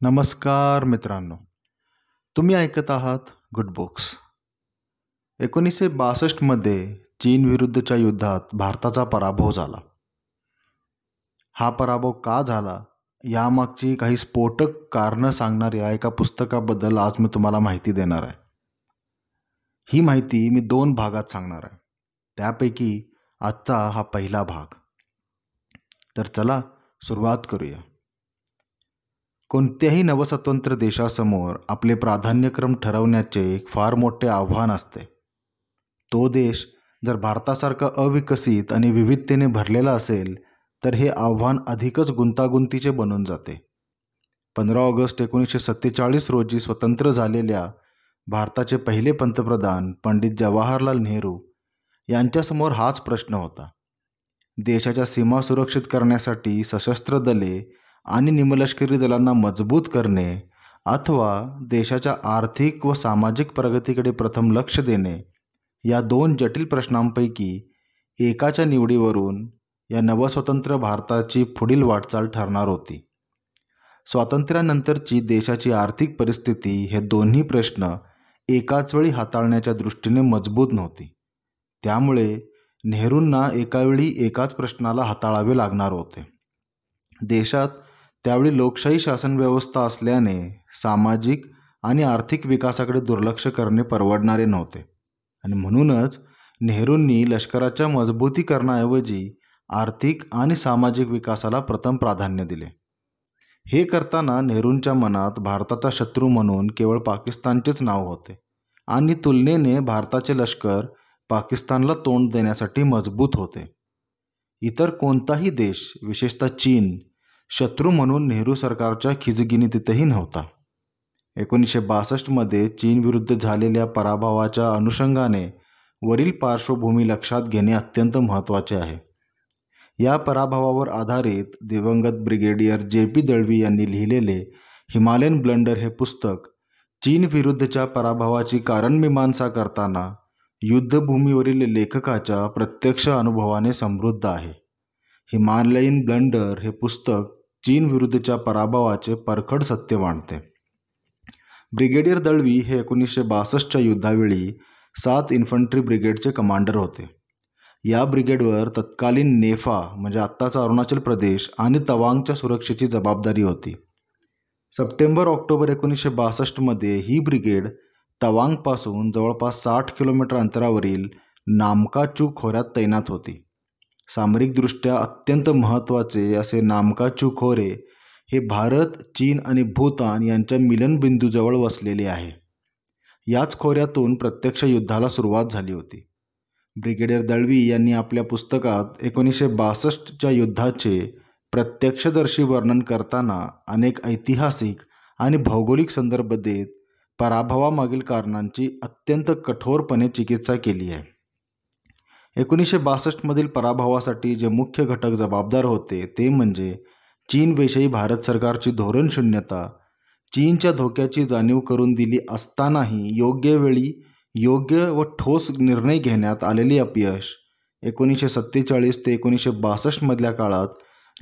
नमस्कार मित्रांनो तुम्ही ऐकत आहात गुड बुक्स एकोणीसशे बासष्टमध्ये चीन विरुद्धच्या युद्धात भारताचा पराभव झाला. हा पराभव का झाला? यामागची काही स्फोटक कारणं सांगणाऱ्या एका पुस्तकाबद्दल आज मी तुम्हाला माहिती देणार आहे. ही माहिती मी दोन भागात सांगणार आहे. त्यापैकी आजचा हा पहिला भाग. तर चला सुरुवात करूया. कोणत्याही नवस्वतंत्र देशासमोर आपले प्राधान्यक्रम ठरवण्याचे फार मोठे आव्हान असते. तो देश जर भारतासारखा अविकसित आणि विविधतेने भरलेला असेल तर हे आव्हान अधिकच गुंतागुंतीचे बनून जाते. पंधरा ऑगस्ट एकोणीसशे सत्तेचाळीस रोजी स्वतंत्र झालेल्या भारताचे पहिले पंतप्रधान पंडित जवाहरलाल नेहरू यांच्यासमोर हाच प्रश्न होता. देशाच्या सीमा सुरक्षित करण्यासाठी सशस्त्र दले आणि निमलष्करी दलांना मजबूत करणे अथवा देशाच्या आर्थिक व सामाजिक प्रगतीकडे प्रथम लक्ष देणे या दोन जटिल प्रश्नांपैकी एकाच्या निवडीवरून या नवस्वतंत्र भारताची पुढील वाटचाल ठरणार होती. स्वातंत्र्यानंतरची देशाची आर्थिक परिस्थिती हे दोन्ही प्रश्न एकाच वेळी हाताळण्याच्या दृष्टीने मजबूत नव्हती. त्यामुळे नेहरूंना एकावेळी एकाच प्रश्नाला हाताळावे लागणार होते. देशात त्यावेळी लोकशाही शासन व्यवस्था असल्याने सामाजिक आणि आर्थिक विकासाकडे दुर्लक्ष करणे परवडणारे नव्हते. आणि म्हणूनच नेहरूंनी लष्कराच्या मजबूतीकरणाऐवजी आर्थिक आणि सामाजिक विकासाला प्रथम प्राधान्य दिले. हे करताना नेहरूंच्या मनात भारताचा शत्रू म्हणून केवळ पाकिस्तानचेच नाव होते आणि तुलनेने भारताचे लष्कर पाकिस्तानला तोंड देण्यासाठी मजबूत होते. इतर कोणताही देश विशेषतः चीन शत्रू म्हणून नेहरू सरकारच्या खिजगिनीतीतही नव्हता. एकोणीसशे बासष्टमध्ये चीनविरुद्ध झालेल्या पराभवाच्या अनुषंगाने वरील पार्श्वभूमी लक्षात घेणे अत्यंत महत्त्वाचे आहे. या पराभवावर आधारित दिवंगत ब्रिगेडियर जे पी दळवी यांनी लिहिलेले हिमालयन ब्लंडर हे पुस्तक चीनविरुद्धच्या पराभवाची कारणमीमांसा करताना युद्धभूमीवरील लेखकाच्या प्रत्यक्ष अनुभवाने समृद्ध आहे. हिमालयीन ब्लंडर हे पुस्तक चीन विरुद्धच्या पराभवाचे परखड सत्य मांडते. ब्रिगेडियर दळवी हे एकोणीसशे बासष्टच्या युद्धावेळी सात इन्फंट्री ब्रिगेडचे कमांडर होते. या ब्रिगेडवर तत्कालीन नेफा म्हणजे आत्ताचा अरुणाचल प्रदेश आणि तवांगच्या सुरक्षेची जबाबदारी होती. सप्टेंबर ऑक्टोबर एकोणीसशे बासष्टमध्ये ही ब्रिगेड तवांगपासून जवळपास साठ किलोमीटर अंतरावरील नामकाचू खोऱ्यात तैनात होती. सामरिकदृष्ट्या अत्यंत महत्त्वाचे असे नामकाचू खोरे हे भारत चीन आणि भूतान यांच्या मिलनबिंदूजवळ वसलेले आहे. याच खोऱ्यातून प्रत्यक्ष युद्धाला सुरुवात झाली होती. ब्रिगेडियर दळवी यांनी आपल्या पुस्तकात एकोणीसशे बासष्टच्या युद्धाचे प्रत्यक्षदर्शी वर्णन करताना अनेक ऐतिहासिक आणि भौगोलिक संदर्भ देत पराभवामागील कारणांची अत्यंत कठोरपणे चिकित्सा केली आहे. एकोणीसशे बासष्टमधील पराभवासाठी जे मुख्य घटक जबाबदार होते ते म्हणजे चीनविषयी भारत सरकारची धोरण शून्यता. चीनच्या धोक्याची जाणीव करून दिली असतानाही योग्य वेळी योग्य व ठोस निर्णय घेण्यात आलेले अपयश. एकोणीसशे सत्तेचाळीस ते एकोणीसशे बासष्टमधल्या काळात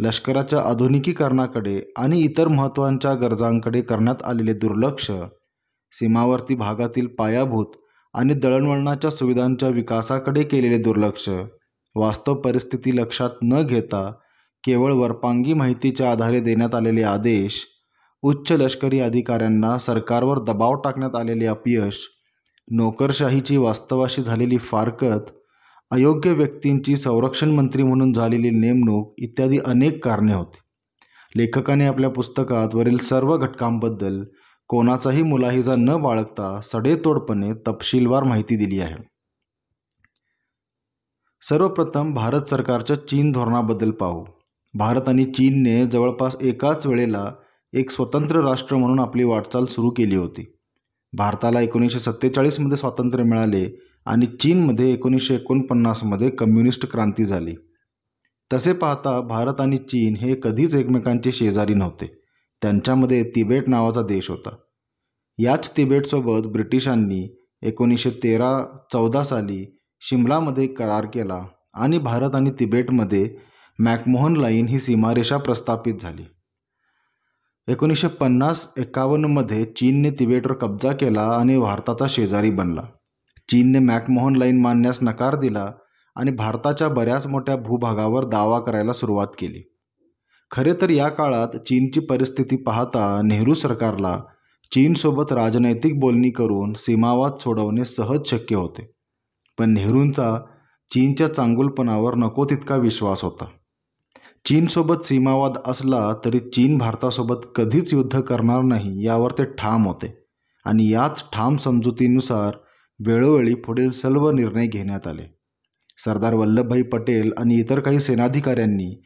लष्कराच्या आधुनिकीकरणाकडे आणि इतर महत्त्वांच्या गरजांकडे करण्यात आलेले दुर्लक्ष. सीमावर्ती भागातील पायाभूत आणि दळणवळणाच्या सुविधांच्या विकासाकडे केलेले दुर्लक्ष. वास्तव परिस्थिती लक्षात न घेता केवळ वरपांगी माहितीच्या आधारे देण्यात आलेले आदेश उच्च लष्करी अधिकाऱ्यांना सरकारवर दबाव टाकण्यात आलेले अपयश नोकरशाहीची वास्तवाशी झालेली फारकत अयोग्य व्यक्तींची संरक्षण मंत्री म्हणून झालेली नेमणूक इत्यादी अनेक कारणे होती. लेखकाने आपल्या पुस्तकात वरील सर्व घटकांबद्दल कोणाचाही मुलाहिजा न बाळगता सडेतोडपणे तपशीलवार माहिती दिली आहे. सर्वप्रथम भारत सरकारच्या चीन धोरणाबद्दल पाहू. भारत आणि चीनने जवळपास एकाच वेळेला एक स्वतंत्र राष्ट्र म्हणून आपली वाटचाल सुरू केली होती. भारताला एकोणीसशे सत्तेचाळीसमध्ये स्वातंत्र्य मिळाले आणि चीनमध्ये एकोणीसशे एकोणपन्नासमध्ये कम्युनिस्ट क्रांती झाली. तसे पाहता भारत आणि चीन हे कधीच एकमेकांचे शेजारी नव्हते. त्यांच्यामध्ये तिबेट नावाचा देश होता. याच तिबेटसोबत ब्रिटिशांनी एकोणीसशे तेरा चौदा साली शिमलामध्ये करार केला आणि भारत आणि तिबेटमध्ये मॅकमोहन लाईन ही सीमारेषा प्रस्थापित झाली. एकोणीसशे पन्नास एकावन्नमध्ये चीनने तिबेटवर कब्जा केला आणि भारताचा शेजारी बनला. चीनने मॅकमोहन लाईन मानण्यास नकार दिला आणि भारताच्या बऱ्याच मोठ्या भूभागावर दावा करायला सुरुवात केली. खरे तर या काळात चीनची परिस्थिती पाहता नेहरू सरकारला चीनसोबत राजनैतिक बोलणी करून सीमावाद सोडवणे सहज शक्य होते. पण नेहरूंचा चीनच्या चांगुलपणावर नको तितका विश्वास होता. चीनसोबत सीमावाद असला तरी चीन भारतासोबत कधीच युद्ध करणार नाही यावर ते ठाम होते. आणि याच ठाम समजुतीनुसार वेळोवेळी पुढील सर्व निर्णय घेण्यात आले. सरदार वल्लभभाई पटेल आणि इतर काही सेनाधिकाऱ्यांनी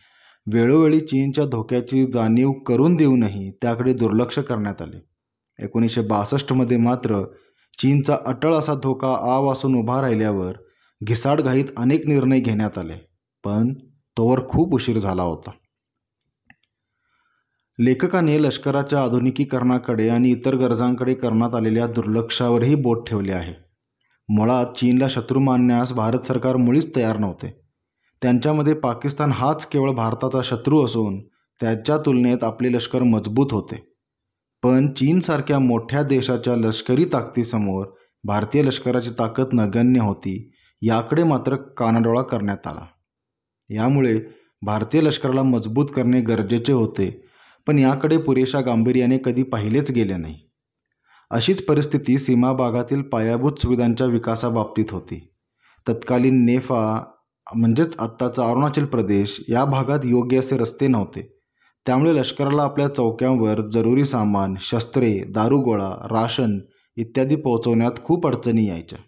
वेळोवेळी चीनच्या धोक्याची जाणीव करून देऊनही त्याकडे दुर्लक्ष करण्यात आले. एकोणीसशे बासष्टमध्ये मात्र चीनचा अटळ असा धोका आ वासून उभा राहिल्यावर घिसाडघाईत अनेक निर्णय घेण्यात आले पण तोवर खूप उशीर झाला होता. लेखकाने लष्कराच्या आधुनिकीकरणाकडे आणि इतर गरजांकडे करण्यात आलेल्या दुर्लक्षावरही बोट ठेवले आहे. मुळात चीनला शत्रू मानण्यास भारत सरकार मुळीच तयार नव्हते. त्यांच्यामध्ये पाकिस्तान हाच केवळ भारताचा शत्रू असून त्याच्या तुलनेत आपले लष्कर मजबूत होते. पण चीनसारख्या मोठ्या देशाच्या लष्करी ताकदीसमोर भारतीय लष्कराची ताकद नगण्य होती याकडे मात्र कानाडोळा करण्यात आला. यामुळे भारतीय लष्कराला मजबूत करणे गरजेचे होते पण याकडे पुरेशा गांभीर्याने कधी पाहिलेच गेले नाही. अशीच परिस्थिती सीमा भागातील पायाभूत सुविधांच्या विकासाबाबतीत होती. तत्कालीन नेफा म्हणजेच आत्ताचा अरुणाचल प्रदेश या भागात योग्य असे रस्ते नव्हते. त्यामुळे लष्कराला आपल्या चौक्यांवर जरुरी सामान शस्त्रे दारुगोळा राशन इत्यादी पोहोचवण्यात खूप अडचणी यायच्या.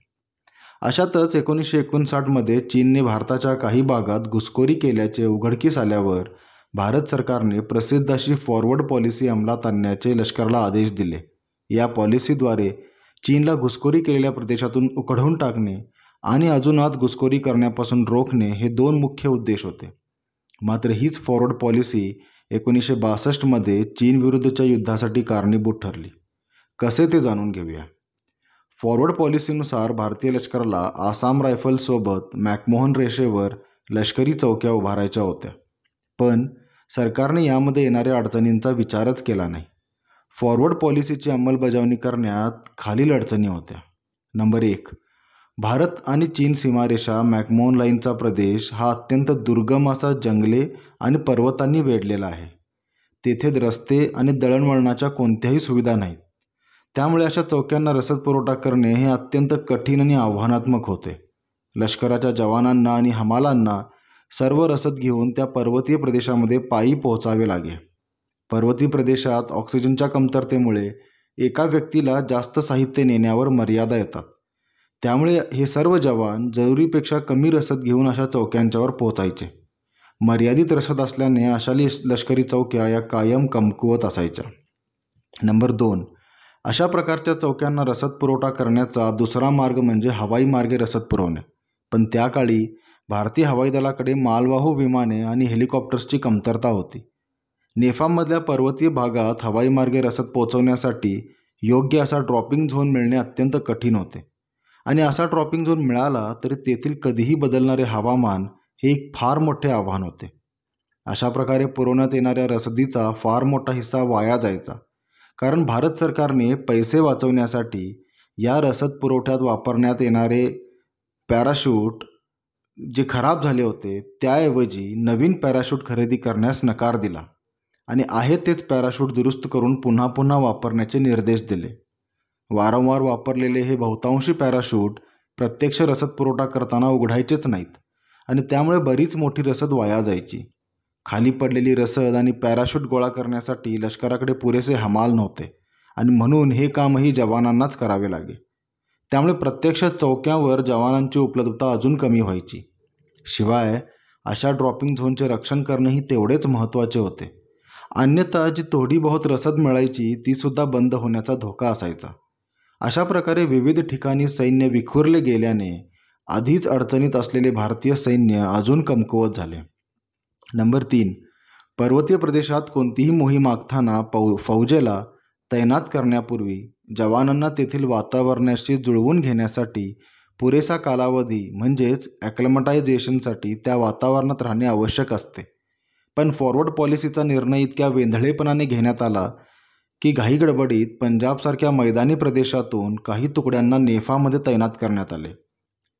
अशातच एकोणीसशे एकोणसाठमध्ये चीनने भारताच्या काही भागात घुसखोरी केल्याचे उघडकीस आल्यावर भारत सरकारने प्रसिद्ध अशी फॉरवर्ड पॉलिसी अंमलात आणण्याचे लष्कराला आदेश दिले. या पॉलिसीद्वारे चीनला घुसखोरी केलेल्या प्रदेशातून उकडवून टाकणे आणि अजून आत घुसखोरी करण्यापासून रोखणे हे दोन मुख्य उद्देश होते. मात्र हीच फॉरवर्ड पॉलिसी एकोणीसशे बासष्टमध्ये चीनविरुद्धच्या युद्धासाठी कारणीभूत ठरली. कसे ते जाणून घेऊया? फॉरवर्ड पॉलिसीनुसार भारतीय लष्कराला आसाम रायफलसोबत मॅकमोहन रेषेवर लष्करी चौक्या उभारायच्या होत्या. पण सरकारने यामध्ये येणाऱ्या अडचणींचा विचारच केला नाही. फॉरवर्ड पॉलिसीची अंमलबजावणी करण्यात खालील अडचणी होत्या. नंबर एक भारत आणि चीन सीमारेषा मॅकमोहन लाईनचा प्रदेश हा अत्यंत दुर्गम असा जंगले आणि पर्वतांनी वेढलेला आहे. तेथे रस्ते आणि दळणवळणाच्या कोणत्याही सुविधा नाहीत. त्यामुळे अशा चौक्यांना रसद पुरवठा करणे हे अत्यंत कठीण आणि आव्हानात्मक होते. लष्कराच्या जवानांना आणि हमालांना सर्व रसद घेऊन त्या पर्वतीय प्रदेशामध्ये पायी पोहोचावे लागे. पर्वतीय प्रदेशात ऑक्सिजनच्या कमतरतेमुळे एका व्यक्तीला जास्त साहित्य नेण्यावर मर्यादा येतात. त्यामुळे हे सर्व जवान जरुरीपेक्षा कमी रसद घेऊन अशा चौक्यांच्यावर पोचायचे मर्यादित रसद असल्याने अशा लष्करी चौक्या या कायम कमकुवत असायच्या. नंबर दोन. अशा प्रकारच्या चौक्यांना रसद पुरवठा करण्याचा दुसरा मार्ग म्हणजे हवाई मार्गे रसद पुरवणे. पण त्या काळी भारतीय हवाई दलाकडे मालवाहू विमाने आणि हेलिकॉप्टर्सची कमतरता होती. नेफामधल्या पर्वतीय भागात हवाई मार्गे रसद पोचवण्यासाठी योग्य असा ड्रॉपिंग झोन मिळणे अत्यंत कठीण होते. आणि असा ट्रॉपिंग झोन मिळाला तरी तेथील कधीही बदलणारे हवामान हे एक फार मोठे आव्हान होते. अशा प्रकारे पुरवण्यात येणाऱ्या रसदीचा फार मोठा हिस्सा वाया जायचा. कारण भारत सरकारने पैसे वाचवण्यासाठी या रसद पुरवठ्यात वापरण्यात येणारे पॅराशूट जे खराब झाले होते त्याऐवजी नवीन पॅराशूट खरेदी करण्यास नकार दिला. आणि आहे तेच पॅराशूट दुरुस्त करून पुन्हा पुन्हा वापरण्याचे निर्देश दिले. वारंवार वापरलेले हे बहुतांशी पॅराशूट प्रत्यक्ष रसद पुरवठा करताना उघडायचेच नाहीत आणि त्यामुळे बरीच मोठी रसद वाया जायची. खाली पडलेली रसद आणि पॅराशूट गोळा करण्यासाठी लष्कराकडे पुरेसे हमाल नव्हते आणि म्हणून हे कामही जवानांनाच करावे लागे. त्यामुळे प्रत्यक्ष चौक्यावर जवानांची उपलब्धता अजून कमी व्हायची. शिवाय अशा ड्रॉपिंग झोनचे रक्षण करणेही तेवढेच महत्त्वाचे होते. अन्यथा जी थोडी बहुत रसद मिळायची तीसुद्धा बंद होण्याचा धोका असायचा. अशा प्रकारे विविध ठिकाणी सैन्य विखुरले गेल्याने आधीच अडचणीत असलेले भारतीय सैन्य अजून कमकुवत झाले. नंबर तीन पर्वतीय प्रदेशात कोणतीही मोहीम आखताना पौ फौजेला तैनात करण्यापूर्वी जवानांना तेथील वातावरणाशी जुळवून घेण्यासाठी पुरेसा कालावधी म्हणजेच ॲक्लमटायझेशनसाठी त्या वातावरणात राहणे आवश्यक असते. पण फॉरवर्ड पॉलिसीचा निर्णय इतक्या वेंधळेपणाने घेण्यात आला की घाई गडबडीत पंजाबसारख्या मैदानी प्रदेशातून काही तुकड्यांना नेफामध्ये तैनात करण्यात आले.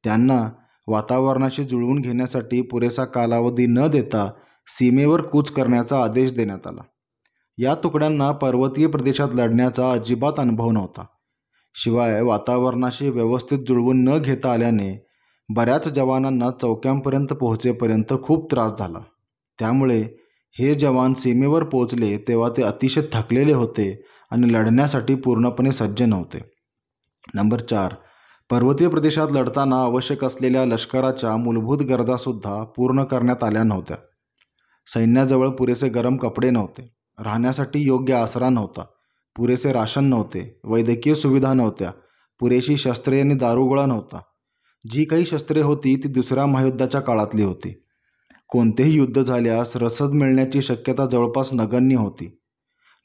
त्यांना वातावरणाशी जुळवून घेण्यासाठी पुरेसा कालावधी न देता सीमेवर कूच करण्याचा आदेश देण्यात आला. या तुकड्यांना पर्वतीय प्रदेशात लढण्याचा अजिबात अनुभव नव्हता. शिवाय वातावरणाशी व्यवस्थित जुळवून न घेता आल्याने बऱ्याच जवानांना चौक्यांपर्यंत पोहोचेपर्यंत खूप त्रास झाला. त्यामुळे हे जवान सीमेवर पोहोचले तेव्हा ते अतिशय थकलेले होते आणि लढण्यासाठी पूर्णपणे सज्ज नव्हते. नंबर चार. पर्वतीय प्रदेशात लढताना आवश्यक असलेल्या लष्कराच्या मूलभूत गरजासुद्धा पूर्ण करण्यात आल्या नव्हत्या. सैन्याजवळ पुरेसे गरम कपडे नव्हते. राहण्यासाठी योग्य आसरा नव्हता. पुरेसे राशन नव्हते. वैद्यकीय सुविधा नव्हत्या. पुरेशी शस्त्रे आणि दारुगोळा नव्हता. जी काही शस्त्रे होती ती दुसऱ्या महायुद्धाच्या काळातली होती. कोणतेही युद्ध झाल्यास रसद मिळण्याची शक्यता जवळपास नगण्य होती.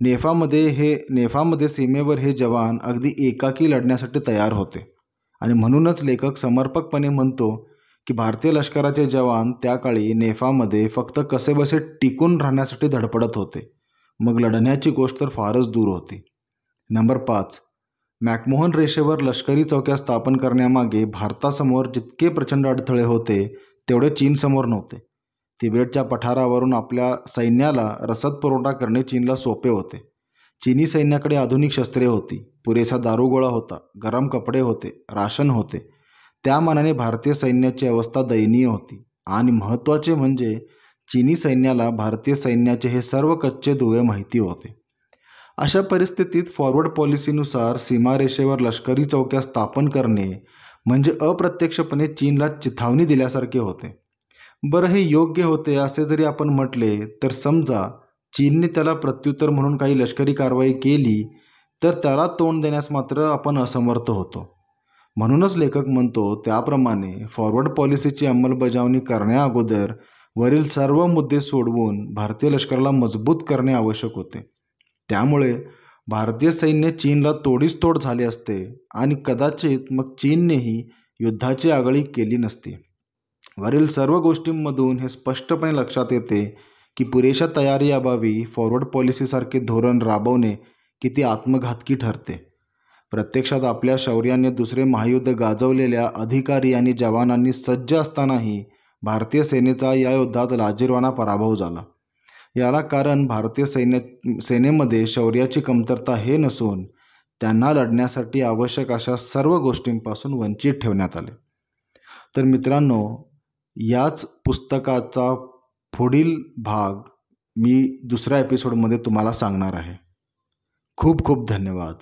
नेफामध्ये हे नेफामध्ये सीमेवर हे जवान अगदी एकाकी लढण्यासाठी तयार होते. आणि म्हणूनच लेखक समर्पकपणे म्हणतो की भारतीय लष्कराचे जवान त्या काळी नेफामध्ये फक्त कसेबसे टिकून राहण्यासाठी धडपडत होते. मग लढण्याची गोष्ट तर फारच दूर होती. नंबर पाच. मॅकमोहन रेषेवर लष्करी चौक्या स्थापन करण्यामागे भारतासमोर जितके प्रचंड अडथळे होते तेवढे चीनसमोर नव्हते. तिबेटच्या पठारावरून आपल्या सैन्याला रसद पुरवठा करणे चीनला सोपे होते. चीनी सैन्याकडे आधुनिक शस्त्रे होती. पुरेसा दारुगोळा होता. गरम कपडे होते. राशन होते. त्या मानाने भारतीय सैन्याची अवस्था दयनीय होती. आणि महत्त्वाचे म्हणजे चीनी सैन्याला भारतीय सैन्याचे हे सर्व कच्चे दुवे माहिती होते. अशा परिस्थितीत फॉरवर्ड पॉलिसीनुसार सीमारेषेवर लष्करी चौक्या स्थापन करणे म्हणजे अप्रत्यक्षपणे चीनला चिथावणी दिल्यासारखे होते. बरं हे योग्य होते असे जरी आपण म्हटले तर समजा चीनने त्याला प्रत्युत्तर म्हणून काही लष्करी कारवाई केली तर त्याला तोंड देण्यास मात्र आपण असमर्थ होतो. म्हणूनच लेखक म्हणतो त्याप्रमाणे फॉरवर्ड पॉलिसीची अंमलबजावणी करण्याअगोदर वरील सर्व मुद्दे सोडवून भारतीय लष्कराला मजबूत करणे आवश्यक होते. त्यामुळे भारतीय सैन्य चीनला तोडीस तोड झाले असते आणि कदाचित मग चीननेही युद्धाची आगळी केली नसती. वरील सर्व गोष्टींमधून हे स्पष्टपणे लक्षात येते की पुरेशा तयारी अभावी फॉरवर्ड पॉलिसीसारखे धोरण राबवणे किती आत्मघातकी ठरते. प्रत्यक्षात आपल्या शौर्याने दुसरे महायुद्ध गाजवलेल्या अधिकारी आणि जवानांनी सज्ज असतानाही भारतीय सेनेचा या युद्धात लाजीरवाना पराभव झाला. याला कारण भारतीय सैन्य सेनेमध्ये शौर्याची कमतरता हे नसून त्यांना लढण्यासाठी आवश्यक अशा सर्व गोष्टींपासून वंचित ठेवण्यात आले. तर मित्रांनो याच पुस्तकाचा पुढील भाग मी दुसऱ्या एपिसोडमध्ये तुम्हाला सांगणार आहे. खूप खूप धन्यवाद.